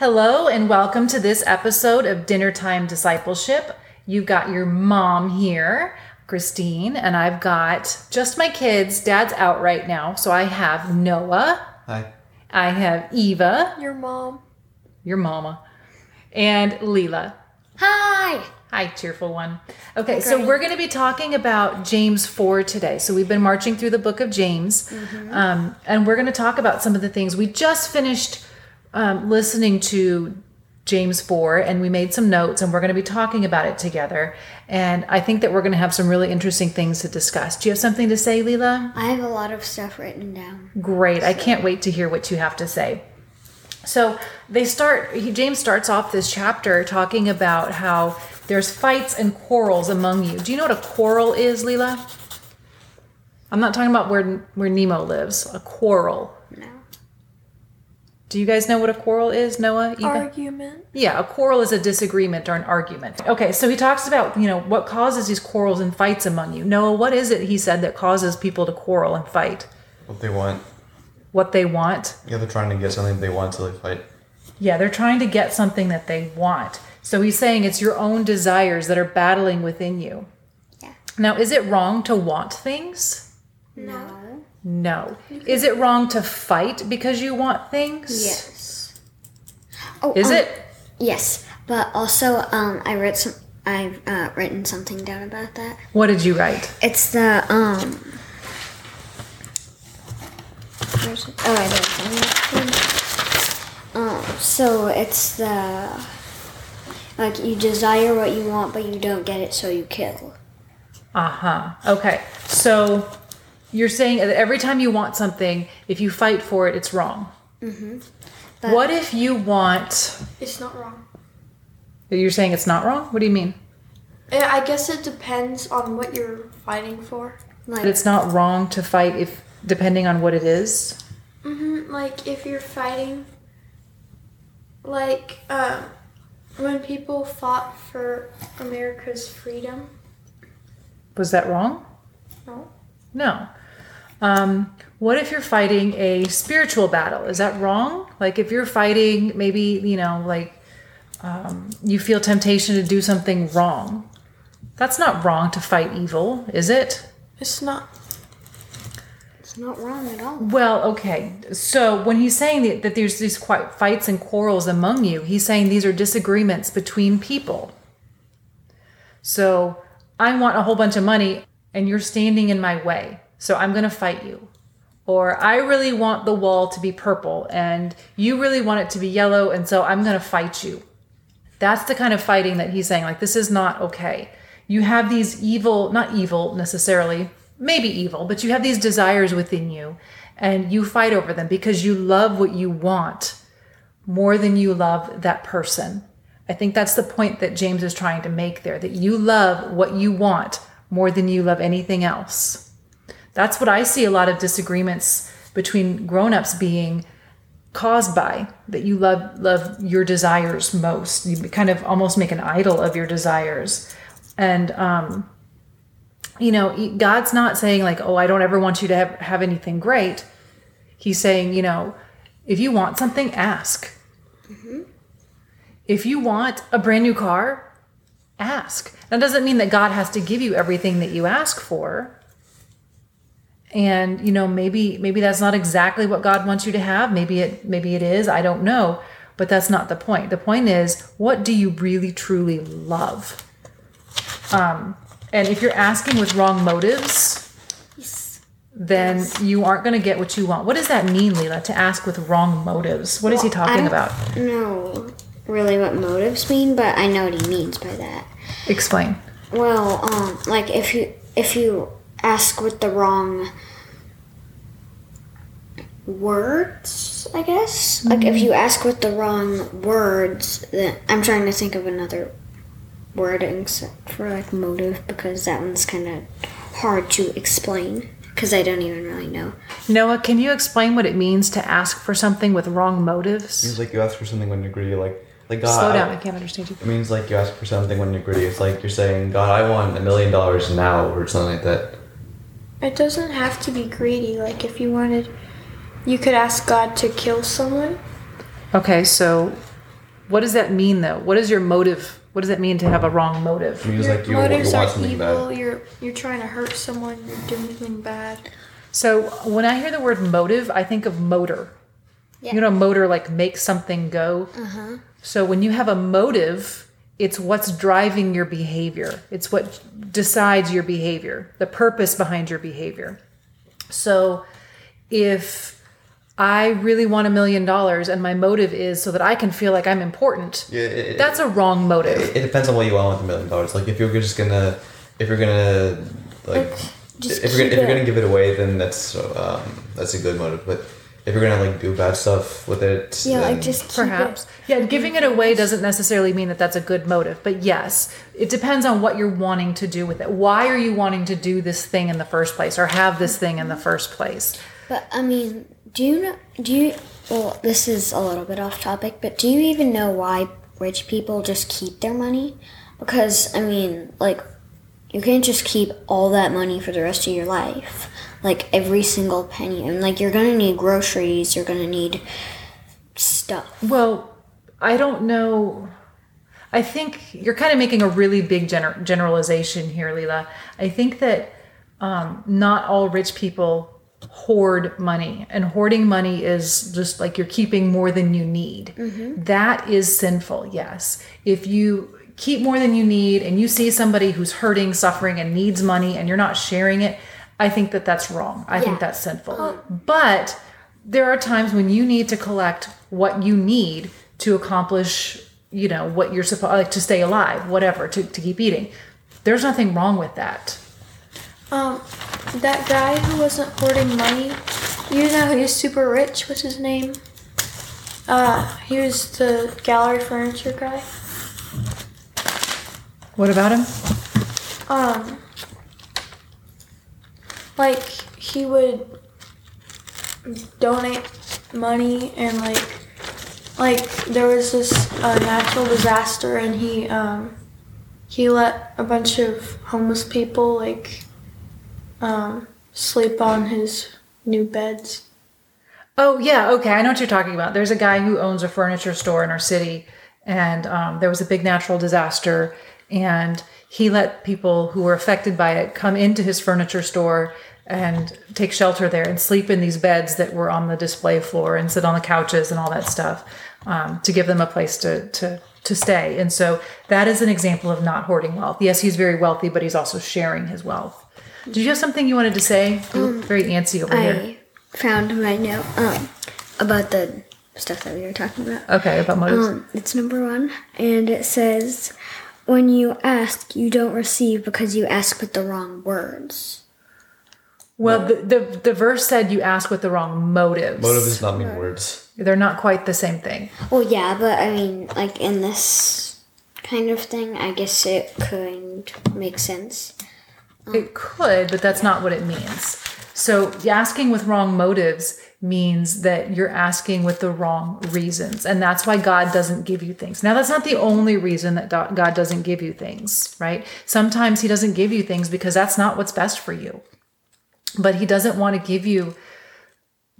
Hello, and welcome to this episode of Dinner Time Discipleship. You've got your mom here, Christine, and I've got just my kids. Dad's out right now, so I have Noah, Hi. I have Eva, Your mom. your mama, and Leela. Hi. Hi, cheerful one. Okay, so we're going to be talking about James 4 today. So we've been marching through the book of James, um, and we're going to talk about some of the things. We just finished um, listening to James 4, and we made some notes, and we're going to be talking about it together. And I think that we're going to have some really interesting things to discuss. Do you have something to say, Leela? I have a lot of stuff written down. Great. I can't wait to hear what you have to say. So they start, he, James starts off this chapter talking about how there's fights and quarrels among you. Do you know what a quarrel is, Leela? I'm not talking about where, where Nemo lives. A quarrel. No. Do you guys know what a quarrel is, Noah? Eva? Argument. Yeah, a quarrel is a disagreement or an argument. Okay, so he talks about, you know, what causes these quarrels and fights among you. Noah, what is it, he said, that causes people to quarrel and fight? What they want. What they want? Yeah, they're trying to get something they want so they fight. Yeah, they're trying to get something that they want. So he's saying it's your own desires that are battling within you. Yeah. Now, is it wrong to want things? No. No. Is it wrong to fight because you want things? Yes. Oh, Is um, it? Yes, but also um, I read some. I've uh, written something down about that. What did you write? It's the um. where's it? Oh, I did. Um, so it's the like you desire what you want, but you don't get it, so you kill. Uh huh. Okay. So you're saying that every time you want something, if you fight for it, it's wrong. Mm-hmm. what if you want. It's not wrong. You're saying it's not wrong? What do you mean? I guess it depends on what you're fighting for. Like That it's not wrong to fight if depending on what it is? hmm Like if you're fighting, like um, when people fought for America's freedom. Was that wrong? No. No. Um, what if you're fighting a spiritual battle? Is that wrong? Like if you're fighting, maybe, you know, like um, you feel temptation to do something wrong. That's not wrong to fight evil, is it? It's not. it's not wrong at all. Well, okay. So when he's saying that, that there's these quite fights and quarrels among you, he's saying these are disagreements between people. So I want a whole bunch of money and you're standing in my way. So I'm going to fight you. Or I really want the wall to be purple and you really want it to be yellow. And so I'm going to fight you. That's the kind of fighting that he's saying, like, this is not okay. You have these evil, not evil necessarily, maybe evil, but you have these desires within you and you fight over them because you love what you want more than you love that person. I think that's the point that James is trying to make there that you love what you want more than you love anything else. That's what I see a lot of disagreements between grown-ups being caused by that you love love your desires most. You kind of almost make an idol of your desires. And um you know, God's not saying like, "Oh, I don't ever want you to have, have anything great." He's saying, you know, if you want something, ask. If you want a brand new car, ask. That doesn't mean that God has to give you everything that you ask for. And you know, maybe maybe that's not exactly what God wants you to have. Maybe it maybe it is. I don't know. But that's not the point. The point is, what do you really truly love? Um, and if you're asking with wrong motives, then you aren't going to get what you want. What does that mean, Leela to ask with wrong motives? What is he Well, I talking don't about? no really what motives mean, but I know what he means by that. Explain. Well, um, like if you if you ask with the wrong words, I guess. Like if mm-hmm. you ask with the wrong words, then I'm trying to think of another word except for like motive because that one's kind of hard to explain because I don't even really know. Noah, can you explain what it means to ask for something with wrong motives? It motives? means like you ask for something when you're greedy, like like God. Slow down, I can't understand you. It means like you ask for something when you're greedy. It's like you're saying, God, I want a million dollars now, or something like that. It doesn't have to be greedy. Like if you wanted, you could ask God to kill someone. Okay, so What does that mean though? What is your motive? What does that mean to have a wrong motive? It means Your like you, motives you want are evil. bad. You're you're trying to hurt someone. You're doing something bad. So when I hear the word motive, I think of motor. Yeah. You know, motor like makes something go. Uh-huh. So when you have a motive, it's what's driving your behavior. It's what decides your behavior, the purpose behind your behavior. So if I really want a million dollars and my motive is so that I can feel like I'm important, Yeah, it, it- that's a wrong motive. it, it depends on what you want with a million dollars. Like if you're just gonna, if you're gonna, like, just if you're gonna, if you're gonna give it away, then that's um, that's a good motive. But if you're gonna like do bad stuff with it, Yeah, then like just keep Perhaps. It. Yeah, giving it away doesn't necessarily mean that that's a good motive. But yes, it depends on what you're wanting to do with it. Why are you wanting to do this thing in the first place or have this thing in the first place? But I mean, do you know? Do you? Well, this is a little bit off topic, but do you even know why rich people just keep their money? Because I mean, like, you can't just keep all that money for the rest of your life, like every single penny. And like, you're gonna need groceries. You're gonna need stuff. Well, I don't know. I think you're kind of making a really big gener- generalization here, Leela. I think that um, not all rich people hoard money, and hoarding money is just like you're keeping more than you need. That is sinful, yes. If you keep more than you need and you see somebody who's hurting, suffering, and needs money and you're not sharing it, I think that that's wrong. I think that's sinful. But there are times when you need to collect what you need to accomplish, you know, what you're supposed like to stay alive, whatever, to, to keep eating. There's nothing wrong with that. Um, that guy who wasn't hoarding money, you know he's super rich. What's his name? Uh, he was the gallery furniture guy. What about him? Um, like he would donate money and like like there was this uh, natural disaster and he um he let a bunch of homeless people like um sleep on his new beds Oh yeah, okay. I know what you're talking about. There's a guy who owns a furniture store in our city, and um, there was a big natural disaster, and he let people who were affected by it come into his furniture store and take shelter there and sleep in these beds that were on the display floor and sit on the couches and all that stuff um, to give them a place to to to stay. And so that is an example of not hoarding wealth. Yes, he's very wealthy, but he's also sharing his wealth. Did you have something you wanted to say? Look very antsy over here. I found my note um, about the stuff that we were talking about. Okay, about motives. Um, it's number one, and it says, "When you ask, you don't receive because you ask with the wrong words." Well, the, the the verse said you ask with the wrong motives. Motive does not mean words. They're not quite the same thing. Well, yeah, but I mean, like in this kind of thing, I guess it could make sense. It could, but that's not what it means. So asking with wrong motives means that you're asking with the wrong reasons, and that's why God doesn't give you things. Now, that's not the only reason that God doesn't give you things, right? Sometimes He doesn't give you things because that's not what's best for you. But He doesn't want to give you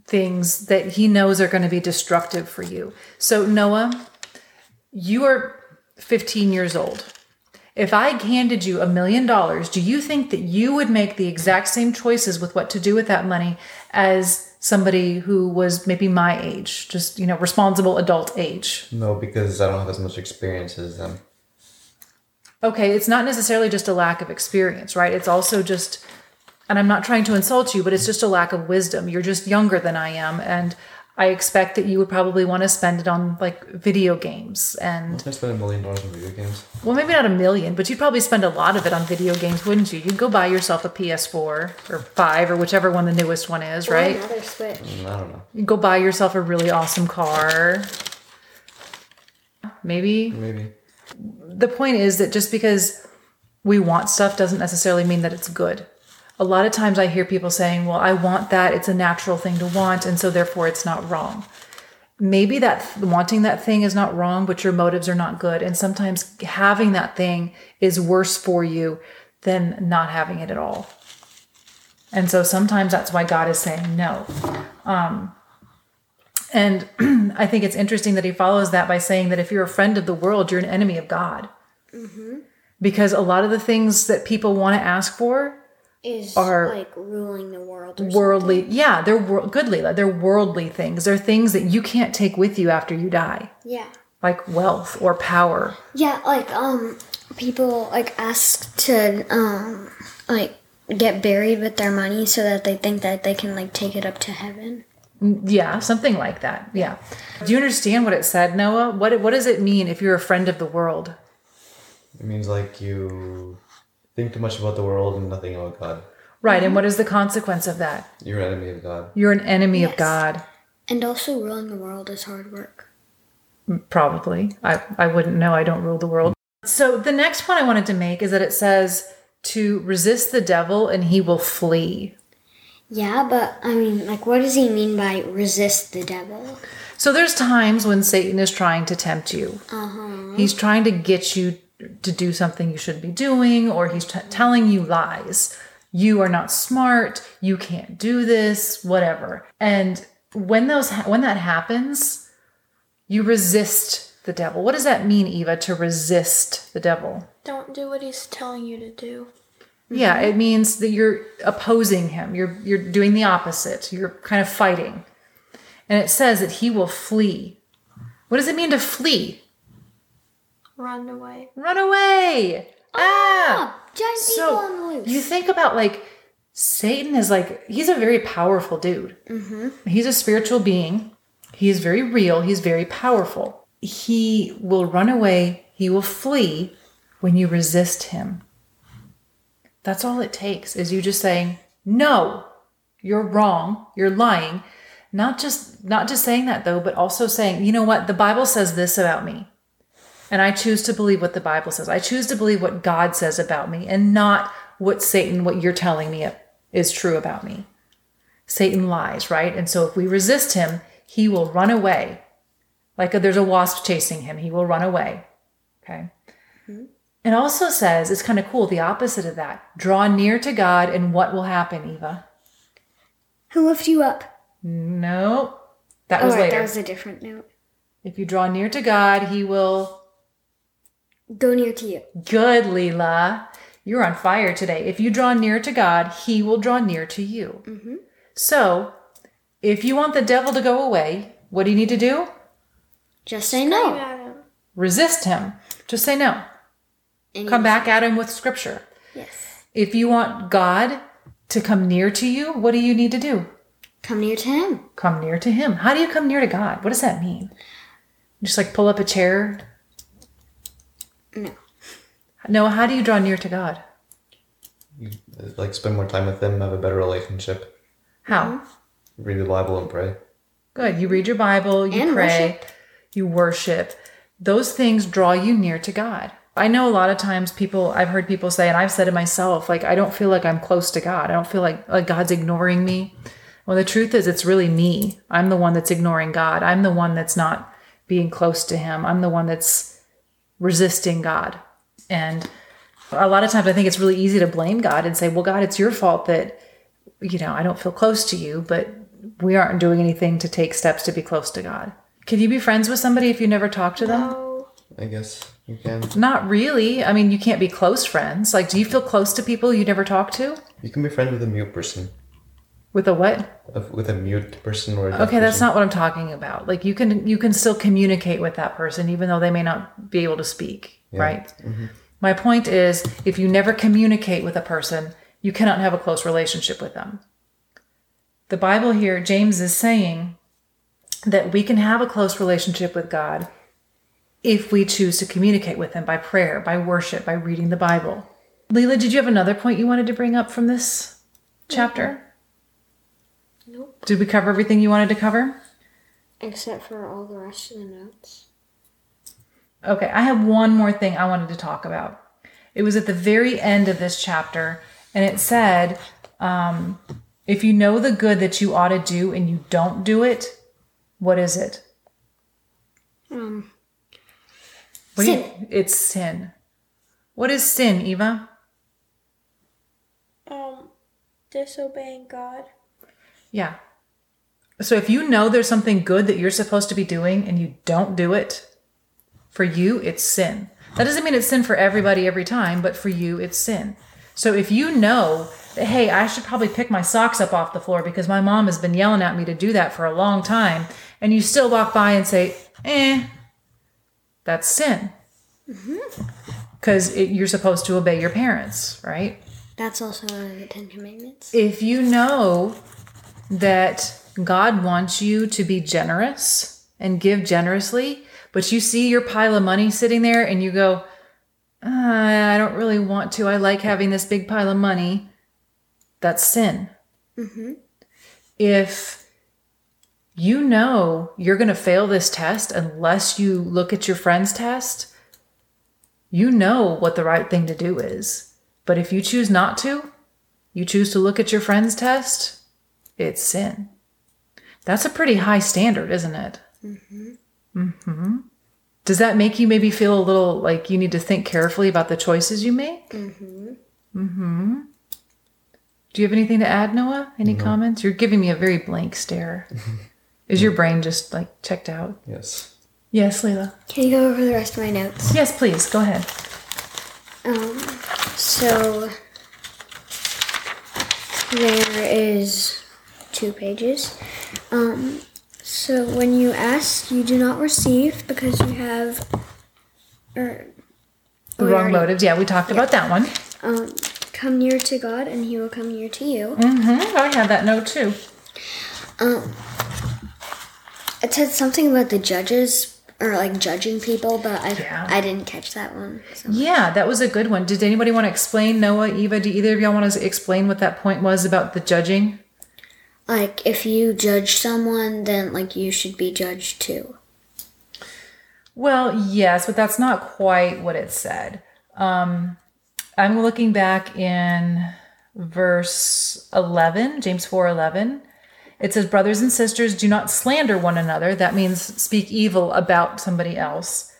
things that He knows are going to be destructive for you. So, Noah, you are 15 years old. If I handed you a million dollars, do you think that you would make the exact same choices with what to do with that money as somebody who was maybe my age, just, you know, responsible adult age? No, because I don't have as much experience as them. Okay, it's not necessarily just a lack of experience, right? It's also just, and I'm not trying to insult you, but it's just a lack of wisdom. You're just younger than I am. And I expect that you would probably want to spend it on like video games and I spend a million dollars on video games. Well, maybe not a million, but you'd probably spend a lot of it on video games, wouldn't you? You'd go buy yourself a PS4 or 5 or whichever one the newest one is, right? Another switch. Mm, I don't know. You'd go buy yourself a really awesome car. Maybe. Maybe. The point is that just because we want stuff doesn't necessarily mean that it's good. A lot of times I hear people saying, well, I want that. It's a natural thing to want. And so therefore it's not wrong. Maybe that wanting that thing is not wrong, but your motives are not good. And sometimes having that thing is worse for you than not having it at all. And so sometimes that's why God is saying no. Um, And I think it's interesting that he follows that by saying that if you're a friend of the world, you're an enemy of God. Because a lot of the things that people want to ask for Is Are- like ruling the world. Or worldly yeah they're wor- good leela they're worldly things they're things that you can't take with you after you die. Yeah. like wealth or power Yeah, like um, people like ask to um, like get buried with their money so that they think that they can like take it up to heaven. yeah something like that yeah do you understand what it said noah what what does it mean if you're a friend of the world It means like you think too much about the world and nothing about God. right and what is the consequence of that You're an enemy of God. you're an enemy of god And also, ruling the world is hard work. probably i i wouldn't know i don't rule the world so the next point i wanted to make is that it says to resist the devil and he will flee Yeah, but I mean, like, what does he mean by resist the devil? So there's times when Satan is trying to tempt you. uh-huh. He's trying to get you to do something you should be doing, or he's t- telling you lies. You are not smart. You can't do this. Whatever. And when those ha- when that happens, you resist the devil. What does that mean, Eva? To resist the devil? Don't do what he's telling you to do. Yeah, it means that you're opposing him. You're you're doing the opposite. You're kind of fighting. And it says that he will flee. What does it mean to flee? Run away. Run away. Ah. giant people on the So loose. you think about like Satan is like he's a very powerful dude. He's a spiritual being. He is very real. He's very powerful. He will run away. He will flee when you resist him. That's all it takes is you just saying, "No, you're wrong. You're lying." Not just not just saying that though, but also saying, "You know what? The Bible says this about me." And I choose to believe what the Bible says. I choose to believe what God says about me and not what Satan, what you're telling me is true about me. Satan lies, right? And so if we resist him, he will run away. Like there's a wasp chasing him, he will run away. Okay. Mm-hmm. It also says, it's kind of cool, the opposite of that. Draw near to God, and what will happen, Eva? Who lift you up? No, that Oh, was right, later. that was a different note. If you draw near to God, he will Go near to you. Good, Leela. You're on fire today. If you draw near to God, he will draw near to you. Mm-hmm. So, if you want the devil to go away, what do you need to do? Just say Scream no. him. Resist him. Just say no. And Come back at him with scripture. Yes. If you want God to come near to you, what do you need to do? Come near to him. Come near to him. How do you come near to God? What does that mean? Just like pull up a chair? No. No, how do you draw near to God? You, like spend more time with Him, have a better relationship, How? read the Bible and pray. Good. You read your Bible, you And pray, worship. you worship. Those things draw you near to God. I know a lot of times people I've heard people say and I've said it myself like I don't feel like I'm close to God. I don't feel like like God's ignoring me. Well, the truth is it's really me. I'm the one that's ignoring God. I'm the one that's not being close to him. I'm the one that's resisting God. And a lot of times I think it's really easy to blame God and say, "Well, God, it's your fault that you know, I don't feel close to you, but we aren't doing anything to take steps to be close to God. Can you be friends with somebody if you never talk to them? I guess you can. Not really. I mean, you can't be close friends. Like, do you feel close to people you never talk to? You can be friends with a mute person, With a what? With a mute person or. A deaf Okay, that's not what I'm talking about. Like, you can you can still communicate with that person even though they may not be able to speak, right? Mm-hmm. My point is, if you never communicate with a person, you cannot have a close relationship with them. The Bible here, James is saying that we can have a close relationship with God if we choose to communicate with Him by prayer, by worship, by reading the Bible. Leela, did you have another point you wanted to bring up from this chapter? Nope. Did we cover everything you wanted to cover? Except for all the rest of the notes. Okay, I have one more thing I wanted to talk about. It was at the very end of this chapter, and it said, um, if you know the good that you ought to do and you don't do it, what is it? Um, What do you- it's sin. What is sin, Eva? Um, disobeying God. Yeah. So if you know there's something good that you're supposed to be doing and you don't do it, for you, it's sin. That doesn't mean it's sin for everybody every time, but for you, it's sin. So if you know that, hey, I should probably pick my socks up off the floor because my mom has been yelling at me to do that for a long time, and you still walk by and say, eh, that's sin. Because you're supposed to obey your parents, right? That's also one of the Ten Commandments. if you know that God wants you to be generous and give generously, but you see your pile of money sitting there and you go, "Ah, I don't really want to. I like having this big pile of money. That's sin. If you know you're going to fail this test unless you look at your friend's test, you know what the right thing to do is. But if you choose not to, you choose to look at your friend's test, it's sin. That's a pretty high standard, isn't it? Mm-hmm. Does that make you maybe feel a little like you need to think carefully about the choices you make? Mm-hmm. Mm-hmm. Do you have anything to add, Noah? Any comments? You're giving me a very blank stare. Is your brain just like checked out? Yes. Yes, Leela. Can you go over the rest of my notes? Yes, please. Go ahead. Um, so there is two pages. Um, so when you ask, you do not receive because you have, or The wrong already- motives. Yeah, we talked about that one. Um, come near to God, and He will come near to you. Mm-hmm. I had that note too. Um, it said something about the judges or like judging people, but I Yeah. I didn't catch that one. So. Yeah, that was a good one. Did anybody want to explain, Noah, Eva? Do either of y'all want to explain what that point was about the judging? Like if you judge someone, then like you should be judged too. Well, yes, but that's not quite what it said. Um, I'm looking back in verse 11, James 4 11. It says, Brothers and sisters, do not slander one another. That means speak evil about somebody else.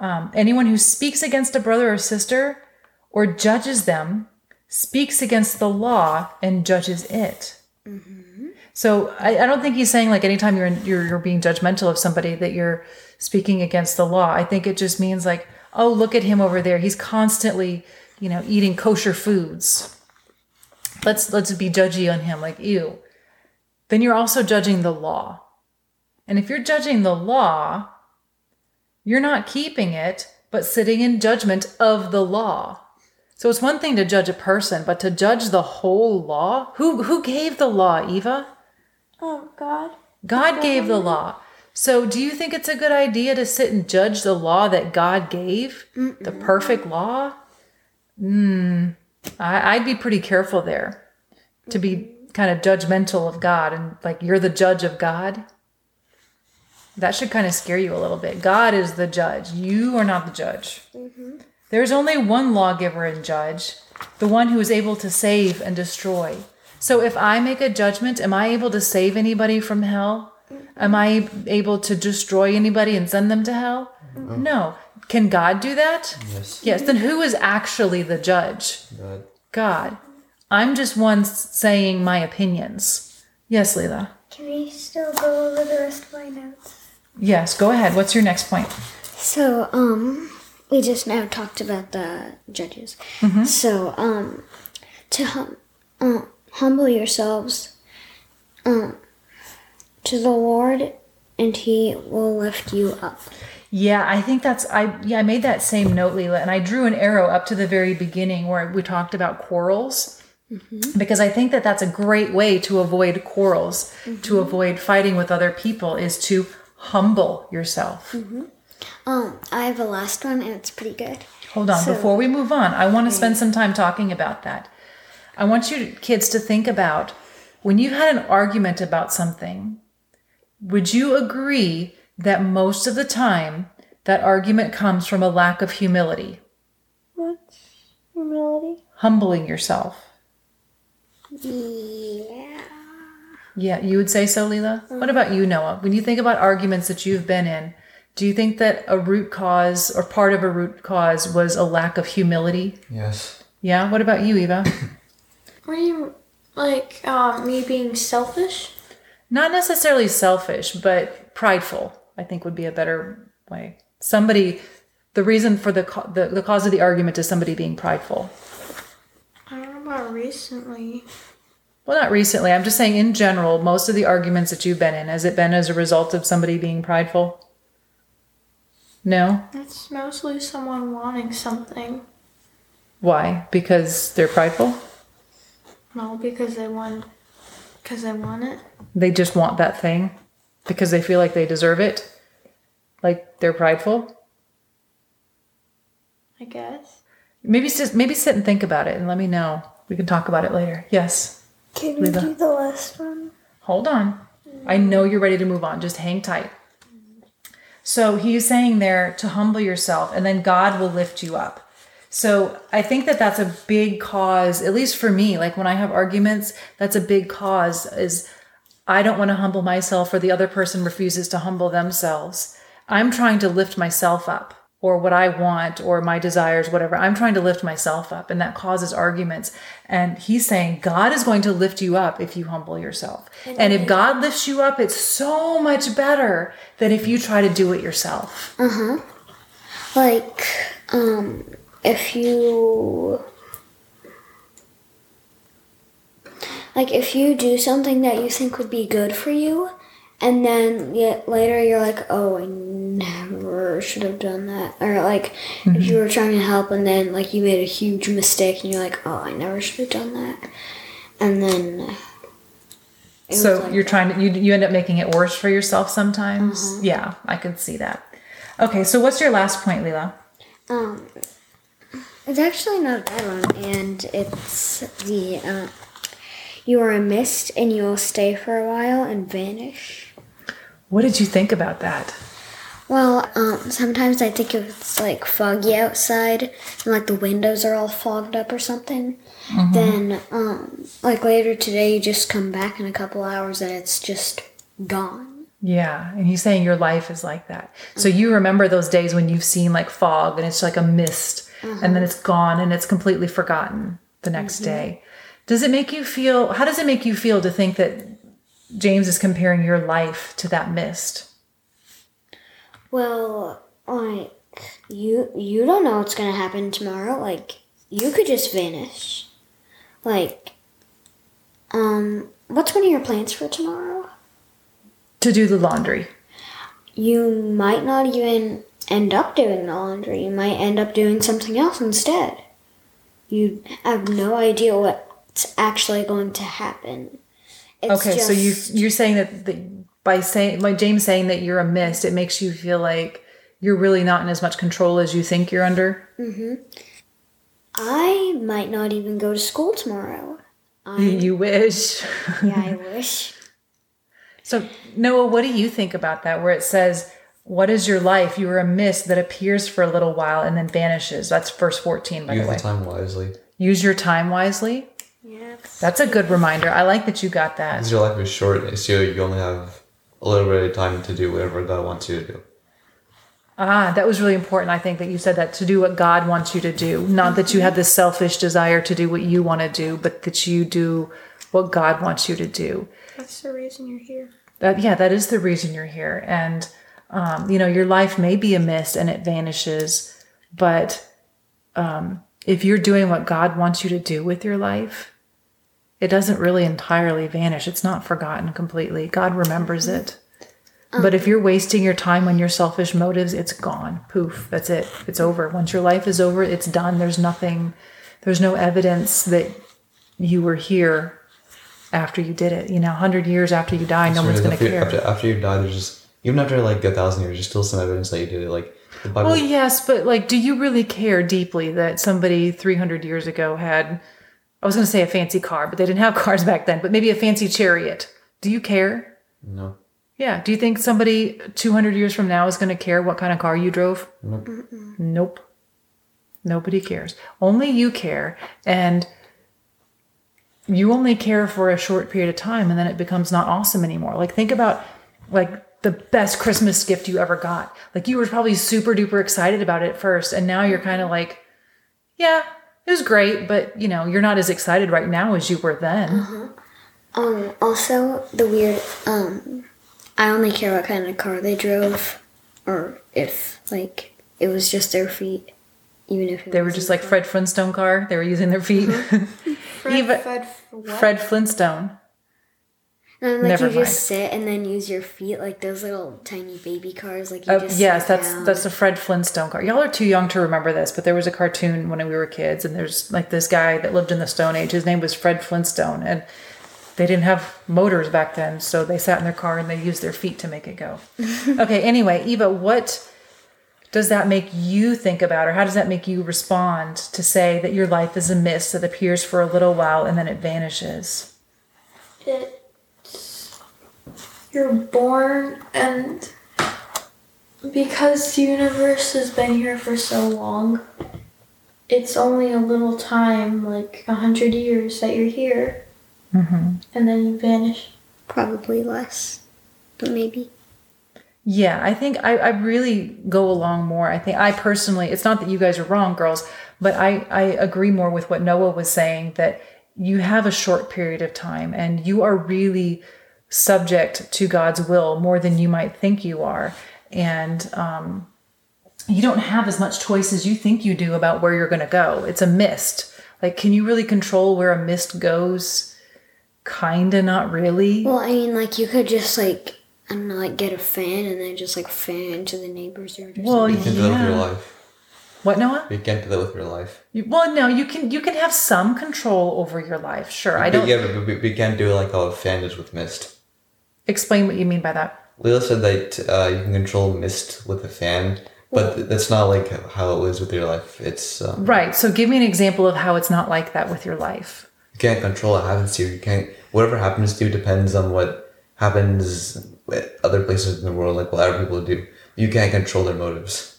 Um, anyone who speaks against a brother or sister or judges them speaks against the law and judges it. So I, I don't think he's saying like anytime you're, in, you're you're being judgmental of somebody that you're speaking against the law. I think it just means like, oh, look at him over there. He's constantly, you know, eating kosher foods. Let's let's be judgy on him, like ew. Then you're also judging the law. And if you're judging the law, you're not keeping it, but sitting in judgment of the law. So it's one thing to judge a person, but to judge the whole law? Who who gave the law, Eva? Oh God. God gave the law. So do you think it's a good idea to sit and judge the law that God gave? The perfect law? Hmm. I'd be pretty careful there to be kind of judgmental of God and like you're the judge of God. That should kind of scare you a little bit. God is the judge. You are not the judge. There's only one lawgiver and judge, the one who is able to save and destroy. So if I make a judgment, am I able to save anybody from hell? Am I able to destroy anybody and send them to hell? No. Can God do that? Yes. Yes. Then who is actually the judge? God. God. I'm just one saying my opinions. Yes, Leela. Can we still go over the rest of my notes? Yes, go ahead. What's your next point? So, um, we just now talked about the judges. So, um, to hum- uh, humble yourselves um, to the Lord, and He will lift you up. Yeah, I think that's I yeah, I made that same note, Leela, and I drew an arrow up to the very beginning where we talked about quarrels. Because I think that that's a great way to avoid quarrels, to avoid fighting with other people is to humble yourself. Um, I have a last one, and it's pretty good. Hold on, So- before we move on, I want to spend some time talking about that. I want you kids to think about when you had an argument about something, would you agree that most of the time that argument comes from a lack of humility, What's humility? humbling yourself? Yeah. Yeah, you would say so, Leela? What about you, Noah? When you think about arguments that you've been in, do you think that a root cause or part of a root cause was a lack of humility? Yes. Yeah, what about you, Eva? Do you like? Um, me being selfish? not necessarily selfish, but prideful. I think would be a better way. Somebody, the reason for the the, the cause of the argument is somebody being prideful. I don't know about recently. Well, not recently. I'm just saying in general, most of the arguments that you've been in, has it been as a result of somebody being prideful? No? It's mostly someone wanting something. Why? Because they're prideful? No, because they want, because they want it. They just want that thing because they feel like they deserve it? Like they're prideful? I guess. Maybe sit, maybe sit and think about it and let me know. We can talk about it later. Yes. Can we Leva. do the last one? Hold on. I know you're ready to move on. Just hang tight. So he's saying there to humble yourself and then God will lift you up. So I think that that's a big cause, at least for me. Like when I have arguments, that's a big cause is I don't want to humble myself or the other person refuses to humble themselves. I'm trying to lift myself up or what I want or my desires, whatever. I'm trying to lift myself up and that causes arguments. And he's saying God is going to lift you up if you humble yourself. And if God lifts you up, it's so much better than if you try to do it yourself. Uh huh. Like, um, if you like if you do something that you think would be good for you and then yet later you're like oh i never should have done that or like mm-hmm. if you were trying to help and then like you made a huge mistake and you're like oh i never should have done that and then so like you're that. trying to you, you end up making it worse for yourself sometimes uh-huh. yeah i can see that okay so what's your last point leela um it's actually not a bad one, and it's the uh, you are a mist and you will stay for a while and vanish. What did you think about that? Well, um, sometimes I think if it's like foggy outside and like the windows are all fogged up or something, mm-hmm. then um, like later today you just come back in a couple hours and it's just gone. Yeah, and he's saying your life is like that. So you remember those days when you've seen like fog and it's like a mist mm-hmm. and then it's gone and it's completely forgotten the next mm-hmm. day. Does it make you feel, how does it make you feel to think that James is comparing your life to that mist? Well, like, you, you don't know what's going to happen tomorrow. Like, you could just vanish. Like, um, what's one of your plans for tomorrow? To do the laundry. You might not even end up doing the laundry. You might end up doing something else instead. You have no idea what's actually going to happen. It's okay, so you you're saying that the, by saying by James saying that you're a mist, it makes you feel like you're really not in as much control as you think you're under. Mm-hmm. I might not even go to school tomorrow. I, you wish. yeah, I wish. So Noah, what do you think about that? Where it says what is your life? You are a mist that appears for a little while and then vanishes. That's verse 14, by Use the way. Use your time wisely. Use your time wisely. Yes. That's a good reminder. I like that you got that. Because your life is short, so you only have a little bit of time to do whatever God wants you to do. Ah, that was really important. I think that you said that to do what God wants you to do, not that you have this selfish desire to do what you want to do, but that you do what God wants you to do. That's the reason you're here. That yeah, that is the reason you're here. And um, you know, your life may be a mist and it vanishes, but um, if you're doing what God wants you to do with your life, it doesn't really entirely vanish. It's not forgotten completely. God remembers it. But if you're wasting your time on your selfish motives, it's gone. Poof. That's it. It's over. Once your life is over, it's done. There's nothing, there's no evidence that you were here after you did it. You know, 100 years after you die, no one's going to care. After, after you die, there's just even after like a thousand years, there's still some evidence that you did it. Like the Bible. Well, yes, but like, do you really care deeply that somebody 300 years ago had? I was going to say a fancy car, but they didn't have cars back then. But maybe a fancy chariot. Do you care? No. Yeah. Do you think somebody 200 years from now is going to care what kind of car you drove? Nope. Nope. Nobody cares. Only you care. And you only care for a short period of time and then it becomes not awesome anymore. Like, think about like the best Christmas gift you ever got. Like you were probably super duper excited about it at first, and now you're kind of like, yeah, it was great, but you know, you're not as excited right now as you were then. Uh-huh. Um, also the weird um I only care what kind of car they drove or if like it was just their feet. Even if it They were just like Fred Flintstone car. They were using their feet. Fred, Eva- Fred. Fred Flintstone. And then, like Never you mind. just sit and then use your feet like those little tiny baby cars. Like you Uh, just yes, that's down. that's a Fred Flintstone car. Y'all are too young to remember this, but there was a cartoon when we were kids, and there's like this guy that lived in the Stone Age. His name was Fred Flintstone, and they didn't have motors back then, so they sat in their car and they used their feet to make it go. okay, anyway, Eva, what does that make you think about, or how does that make you respond to say that your life is a mist that appears for a little while and then it vanishes? It's you're born and because the universe has been here for so long, it's only a little time, like a hundred years that you're here, Mm-hmm. and then you vanish. probably less, but maybe. Yeah, I think I, I really go along more. I think I personally, it's not that you guys are wrong, girls, but I, I agree more with what Noah was saying that you have a short period of time and you are really subject to God's will more than you might think you are. And um, you don't have as much choice as you think you do about where you're going to go. It's a mist. Like, can you really control where a mist goes? Kinda, not really. Well, I mean, like you could just like I don't know, like get a fan and then just like fan to the neighbor's yard. Or Well, You can do that with your life. What, Noah? You can't do that with your life. You, well, no, you can you can have some control over your life. Sure, I don't yeah, but we, we can't do it like how a fan is with mist. Explain what you mean by that. Leela said that uh, you can control mist with a fan, but th- that's not like how it is with your life. It's um, Right. So give me an example of how it's not like that with your life. you can't control what happens to you. You can't. Whatever happens to you depends on what happens with other places in the world, like what other people do. You can't control their motives.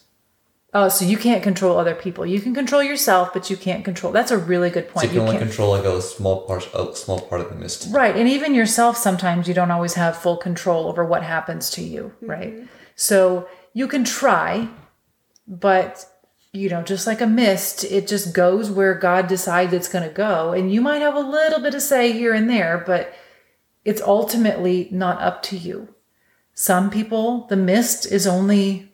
Oh, so you can't control other people. You can control yourself, but you can't control. That's a really good So point. you can only can't- control like a small part, a small part of the mist. Right. And even yourself, sometimes you don't always have full control over what happens to you. Mm-hmm. Right. So you can try, but, you know, just like a mist, it just goes where God decides it's going to go. And you might have a little bit of say here and there, but it's ultimately not up to you. Some people, the mist is only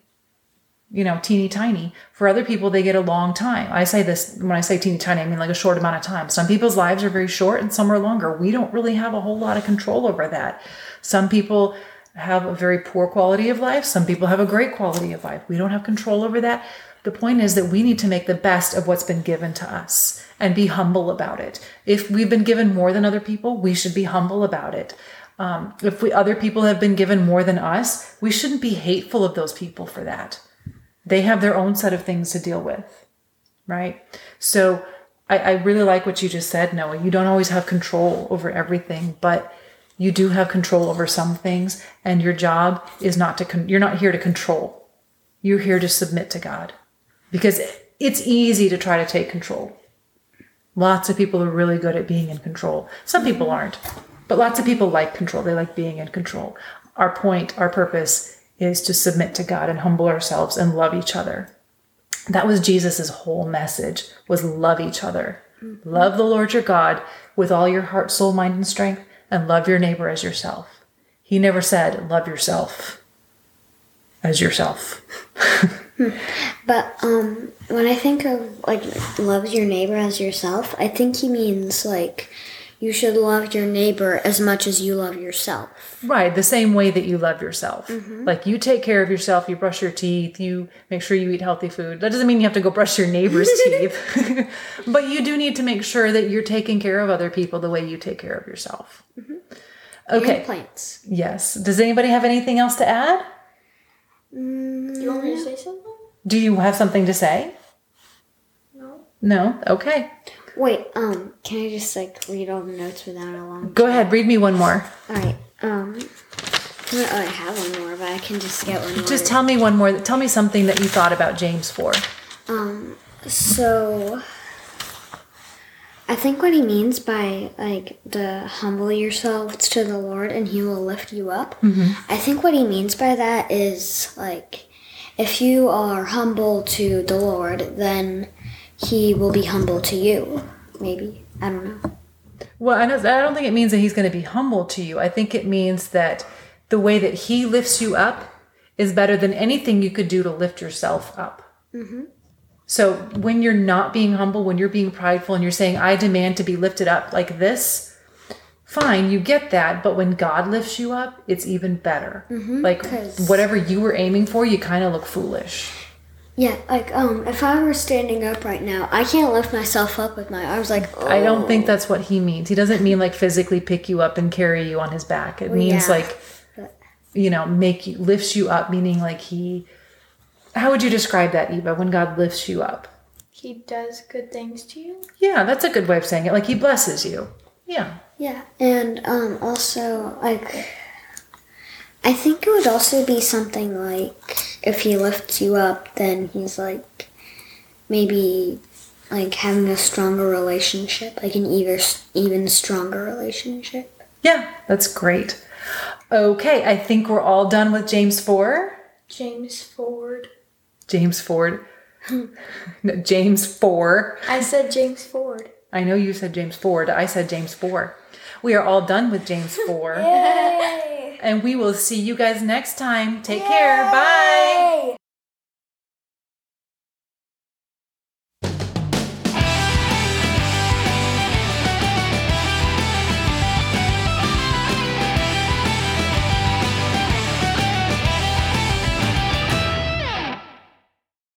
you know, teeny tiny. For other people, they get a long time. I say this when I say teeny tiny, I mean like a short amount of time. Some people's lives are very short and some are longer. We don't really have a whole lot of control over that. Some people have a very poor quality of life. Some people have a great quality of life. We don't have control over that. The point is that we need to make the best of what's been given to us and be humble about it. If we've been given more than other people, we should be humble about it. Um, if we other people have been given more than us, we shouldn't be hateful of those people for that they have their own set of things to deal with right? So I, I really like what you just said noah. You don't always have control over everything but you do have control over some things and your job is not to con- you're not here to control. You're here to submit to god. Because it's easy to try to take control. Lots of people are really good at being in control. Some people aren't but lots of people like control. They like being in control. Our point our purpose is to submit to God and humble ourselves and love each other. That was Jesus's whole message was love each other. Love the Lord your God with all your heart, soul, mind, and strength, and love your neighbor as yourself. He never said love yourself as yourself. But um, when I think of like love your neighbor as yourself, I think he means like you should love your neighbor as much as you love yourself. Right, the same way that you love yourself. Mm-hmm. Like you take care of yourself, you brush your teeth, you make sure you eat healthy food. That doesn't mean you have to go brush your neighbor's teeth. but you do need to make sure that you're taking care of other people the way you take care of yourself. Mm-hmm. Okay. And plants. Yes. Does anybody have anything else to add? Mm, do you want me to say something? Do you have something to say? No. No? Okay. Wait, um, can I just like read all the notes without a long? Go ahead, read me one more. All right. Um, well, I have one more, but I can just get one more. Just tell me one more. Tell me something that you thought about James 4. Um, so I think what he means by like the humble yourselves to the Lord and he will lift you up. I think what he means by that is like if you are humble to the Lord, then he will be humble to you. Maybe. I don't know. Well, I, know, I don't think it means that he's going to be humble to you. I think it means that the way that he lifts you up is better than anything you could do to lift yourself up. Mm-hmm. So when you're not being humble, when you're being prideful and you're saying, I demand to be lifted up like this, fine, you get that. But when God lifts you up, it's even better. Mm-hmm, like whatever you were aiming for, you kind of look foolish. Yeah, like um, if I were standing up right now, I can't lift myself up with my arms. Like I don't think oh. that's what he means. He doesn't mean like physically pick you up and carry you on his back. It means yeah, like, but- you know, make you lifts you up, meaning like he. How would you describe that, Eva? When God lifts you up? He does good things to you. Yeah, that's a good way of saying it. Like he blesses you. Yeah. Yeah, and um, also like, I think it would also be something like if he lifts you up, then he's like, maybe like having a stronger relationship, like an even even stronger relationship. Yeah, that's great. Okay, I think we're all done with James 4. James Ford. James Ford. No, James 4. I said James Ford. I know you said James Ford. I said James 4. We are all done with James 4. Yay! And we will see you guys next time. Take care. Bye.